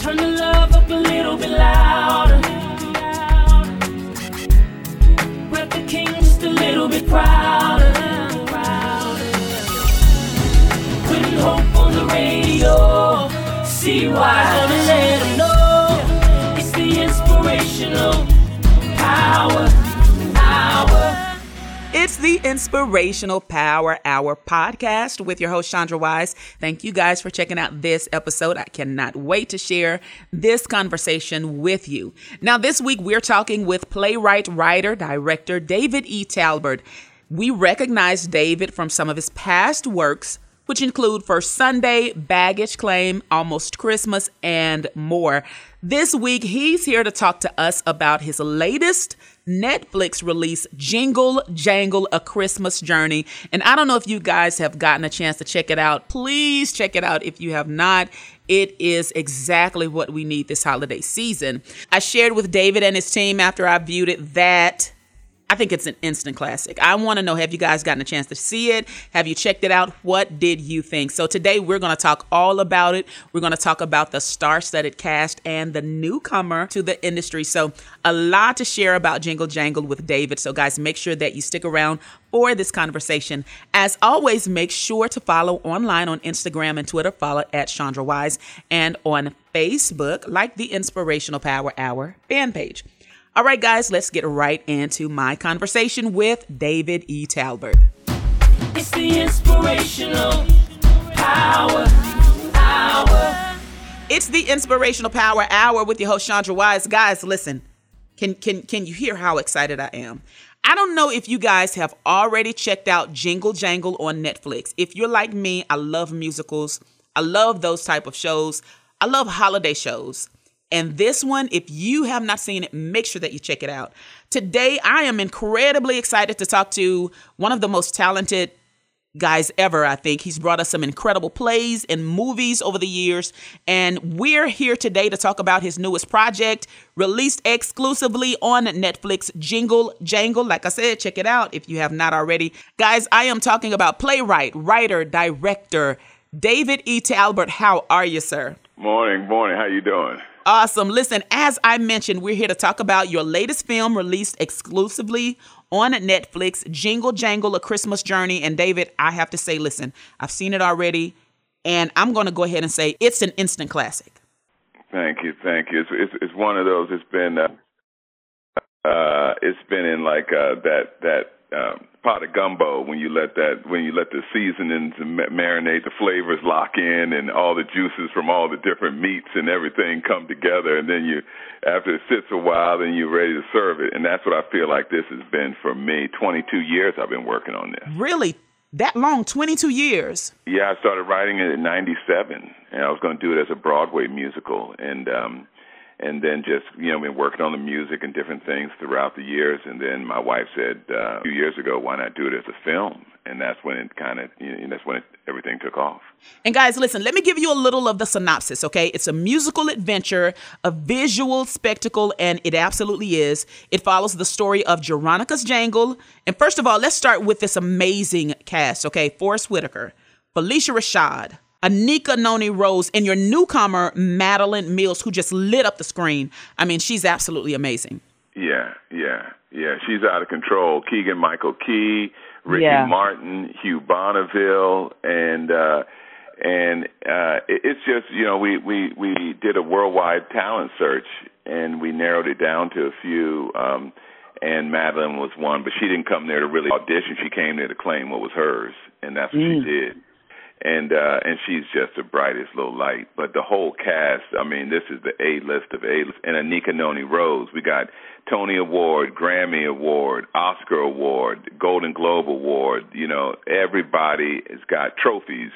Turn the love up a little bit louder. Rep the king just a little bit prouder. Putting hope on the radio. See why? Inspirational Power Hour podcast with your host, Chandra Wise. Thank you guys for checking out this episode. I cannot wait to share this conversation with you. Now, this week we're talking with playwright, writer, director David E. Talbert. We recognize David from some of his past works, which include First Sunday, Baggage Claim, Almost Christmas, and more. This week, he's here to talk to us about his latest Netflix release, Jingle Jangle A Christmas Journey. And I don't know if you guys have gotten a chance to check it out. Please check it out if you have not. It is exactly what we need this holiday season. I shared with David and his team after I viewed it that I think it's an instant classic. I want to know have you guys gotten a chance to see it? Have you checked it out? What did you think? So today we're going to talk all about it. We're going to talk about the star-studded cast and the newcomer to the industry. So a lot to share about Jingle Jangle with David. So guys, make sure that you stick around for this conversation. As always, make sure to follow online on Instagram and Twitter. Follow at Chandra Wise and on Facebook, like the Inspirational Power Hour fan page. All right, guys, let's get right into my conversation with David E. Talbert. It's the inspirational power hour. It's the Inspirational Power Hour with your host Chandra Wise. Guys, listen. Can can can you hear how excited I am? I don't know if you guys have already checked out Jingle Jangle on Netflix. If you're like me, I love musicals. I love those type of shows. I love holiday shows. And this one, if you have not seen it, make sure that you check it out. Today, I am incredibly excited to talk to one of the most talented guys ever, I think. He's brought us some incredible plays and movies over the years. And we're here today to talk about his newest project, released exclusively on Netflix, Jingle Jangle. Like I said, check it out if you have not already. Guys, I am talking about playwright, writer, director, David E. Talbert. How are you, sir? Morning, morning. How you doing? Awesome. Listen, as I mentioned, we're here to talk about your latest film released exclusively on Netflix, Jingle Jangle, A Christmas Journey. And David, I have to say, listen, I've seen it already, and I'm going to go ahead and say it's an instant classic. Thank you, thank you. It's it's, it's one of those. It's been uh, uh, it's been in like uh, that that um, pot of gumbo when you let that when you let the seasonings and marinate the flavors lock in and all the juices from all the different meats and everything come together. And then you after it sits a while then you're ready to serve it. And that's what I feel like this has been for me. 22 years I've been working on this. Really? That long, 22 years? Yeah, I started writing it in 97 and I was going to do it as a Broadway musical. And um and then just you know been working on the music and different things throughout the years. And then my wife said uh, a few years ago why not do it as a film? And that's when it kind of you know that's when it, everything took off. And guys listen let me give you a little of the synopsis okay? It's a musical adventure a visual spectacle and it absolutely is. It follows the story of Jeronicus Jangle. And first of all let's start with this amazing cast okay? Forest Whitaker Phylicia Rashad Anika Noni Rose and your newcomer Madalen Mills, who just lit up the screen. I mean, she's absolutely amazing. Yeah, yeah, yeah. She's out of control. Keegan Michael Key, Ricky yeah. Martin, Hugh Bonneville, and uh and uh it's just you know we we we did a worldwide talent search and we narrowed it down to a few um and Madalen was one but she didn't come there to really audition she came there to claim what was hers and that's what mm. she did and uh and she's just the brightest little light. But the whole cast, I mean, this is the A list of A list. And Anika Noni Rose, we got Tony Award, Grammy Award, Oscar Award, Golden Globe Award. You know, everybody has got trophies,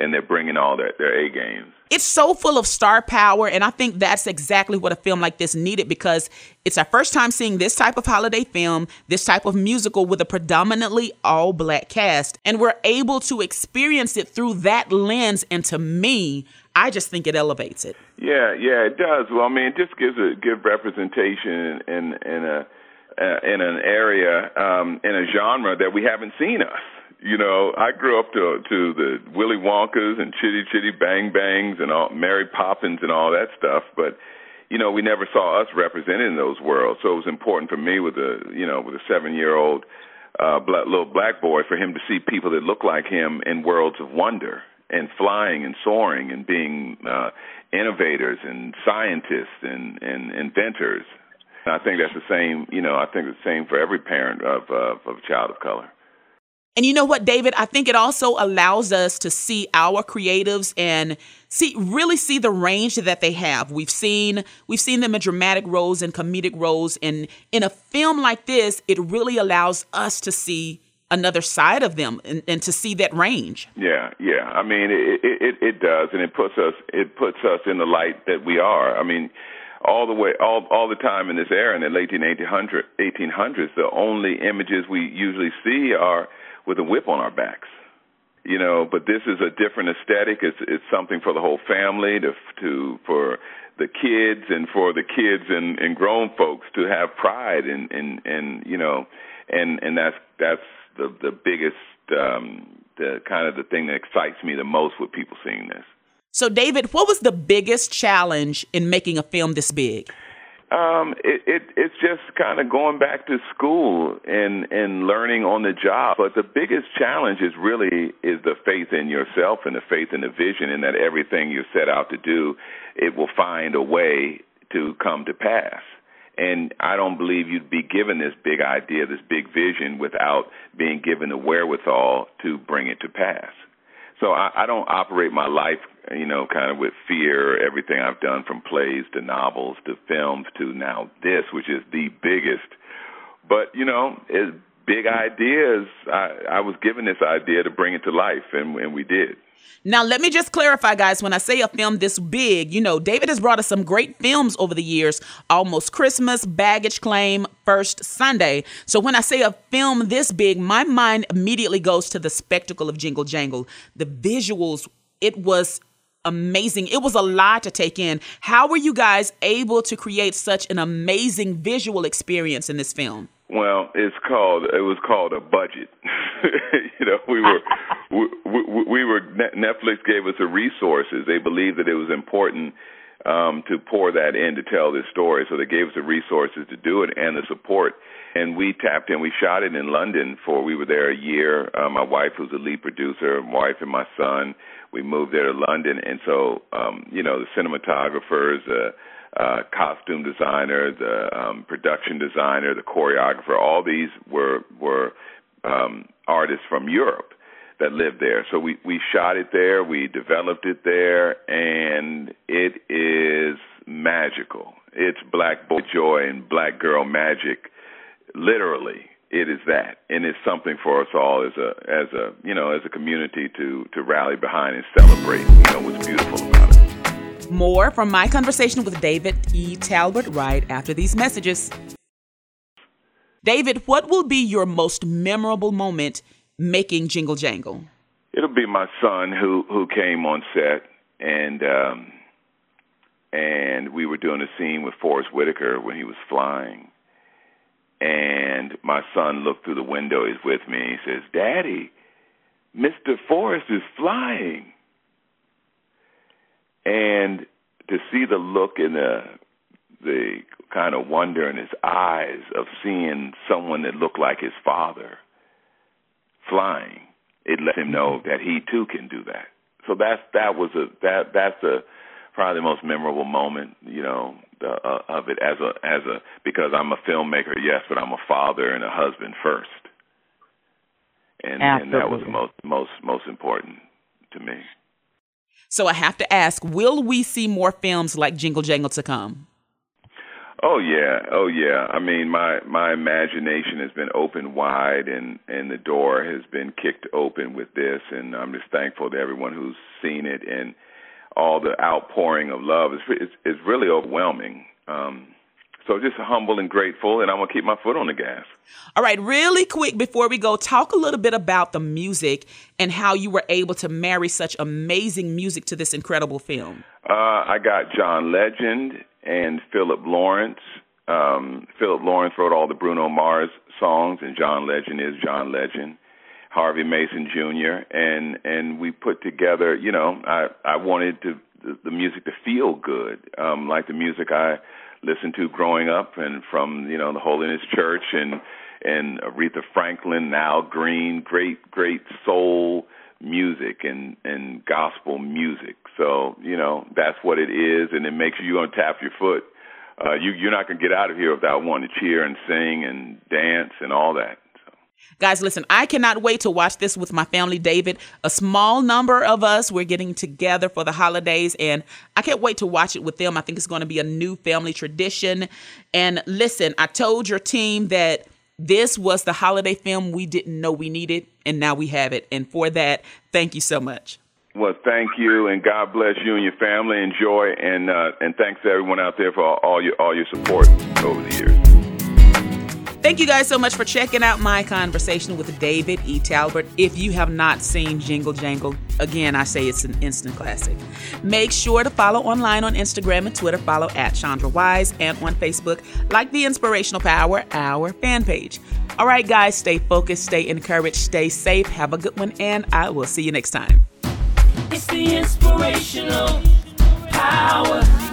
and they're bringing all their their A games. It's so full of star power and i think that's exactly what a film like this needed because it's our first time seeing this type of holiday film this type of musical with a predominantly all black cast and we're able to experience it through that lens and to me i just think it elevates it. Yeah yeah it does. Well i mean it just gives a good representation in in a uh, in an area um in a genre that we haven't seen us You know, I grew up to to the Willy Wonkas and Chitty Chitty Bang Bangs and all Mary Poppins and all that stuff, but you know, we never saw us represented in those worlds. So it was important for me with a you know with a seven year old uh, black, little black boy for him to see people that look like him in worlds of wonder and flying and soaring and being uh, innovators and scientists and, and inventors. And I think that's the same. You know, I think it's the same for every parent of uh, of a child of color. And you know what, David? I think it also allows us to see our creatives and see really see the range that they have. We've seen we've seen them in dramatic roles and comedic roles, and in a film like this, it really allows us to see another side of them and, and to see that range. Yeah, yeah. I mean, it, it it does, and it puts us it puts us in the light that we are. I mean all the way all all the time in this era in the late 1800s 1800s the only images we usually see are with a whip on our backs. You know, but this is a different aesthetic. It's it's something for the whole family to to for the kids and for the kids and, and grown folks to have pride and and and you know, and and that's that's the the biggest um the kind of the thing that excites me the most with people seeing this. So David, what was the biggest challenge in making a film this big? Um, it, it it's just kind of going back to school and and learning on the job. But the biggest challenge is really is the faith in yourself and the faith in the vision, and that everything you set out to do, it will find a way to come to pass. And I don't believe you'd be given this big idea, this big vision, without being given the wherewithal to bring it to pass. So I, I don't operate my life, you know, kind of with fear. Everything I've done from plays to novels to films to now this, which is the biggest. But you know, as big ideas, I, I was given this idea to bring it to life, and, and we did. Now, let me just clarify, guys. When I say a film this big, you know, David has brought us some great films over the years Almost Christmas, Baggage Claim, First Sunday. So when I say a film this big, my mind immediately goes to the spectacle of Jingle Jangle. The visuals, it was amazing. It was a lot to take in. How were you guys able to create such an amazing visual experience in this film? Well, it's called it was called a budget. you know, we were we, we, we were Netflix gave us the resources. They believed that it was important um, to pour that in to tell this story, so they gave us the resources to do it and the support. And we tapped in. We shot it in London for. We were there a year. Uh, my wife was the lead producer. My wife and my son. We moved there to London, and so um, you know the cinematographers. Uh, uh, costume designer, the um, production designer, the choreographer. All these were were um, artists from Europe that lived there. So we we shot it there, we developed it there, and it is magical. It's black boy joy and black girl magic, literally. It is that, and it's something for us all as a as a you know as a community to to rally behind and celebrate. You know what's beautiful about it. More from my conversation with David E. Talbert right after these messages. David, what will be your most memorable moment making Jingle Jangle? It'll be my son who who came on set and um and we were doing a scene with Forest Whitaker when he was flying. And my son looked through the window, he's with me, he says, Daddy, Mr. Forest is flying. And to see the look in the the kind of wonder in his eyes of seeing someone that looked like his father flying, it let him know that he too can do that. So that's that was a that that's a probably the most memorable moment, you know, uh, of it as a as a because I'm a filmmaker, yes, but I'm a father and a husband first, and and that was the most most most important to me. So I have to ask, will we see more films like Jingle Jangle to come? Oh yeah, oh yeah. I mean, my my imagination has been open wide, and and the door has been kicked open with this, and I'm just thankful to everyone who's seen it, and all the outpouring of love is it's, it's really overwhelming. Um, so just humble and grateful, and I'm gonna keep my foot on the gas. All right, really quick before we go, talk a little bit about the music and how you were able to marry such amazing music to this incredible film. Uh, I got John Legend and Philip Lawrence. Um, Philip Lawrence wrote all the Bruno Mars songs, and John Legend is John Legend. Harvey Mason Jr. and and we put together. You know, I I wanted to the, the music to feel good, um, like the music I listened to growing up, and from you know the Holiness Church and and Aretha Franklin, Al Green, great great soul music and and gospel music. So you know that's what it is, and it makes you to tap your foot. Uh, you you're not gonna get out of here without wanting to cheer and sing and dance and all that. Guys, listen, I cannot wait to watch this with my family, David. A small number of us, we're getting together for the holidays, and I can't wait to watch it with them. I think it's going to be a new family tradition. And listen, I told your team that this was the holiday film we didn't know we needed, and now we have it. And for that, thank you so much. Well, thank you, and God bless you and your family. Enjoy, and uh, and thanks to everyone out there for all, your all your support over the years. Thank you guys so much for checking out my conversation with David E. Talbert. If you have not seen Jingle Jangle, again, I say it's an instant classic. Make sure to follow online on Instagram and Twitter. Follow at Chandra Wise and on Facebook, like the Inspirational Power Hour fan page. All right, guys, stay focused, stay encouraged, stay safe. Have a good one, and I will see you next time. It's the Inspirational Power.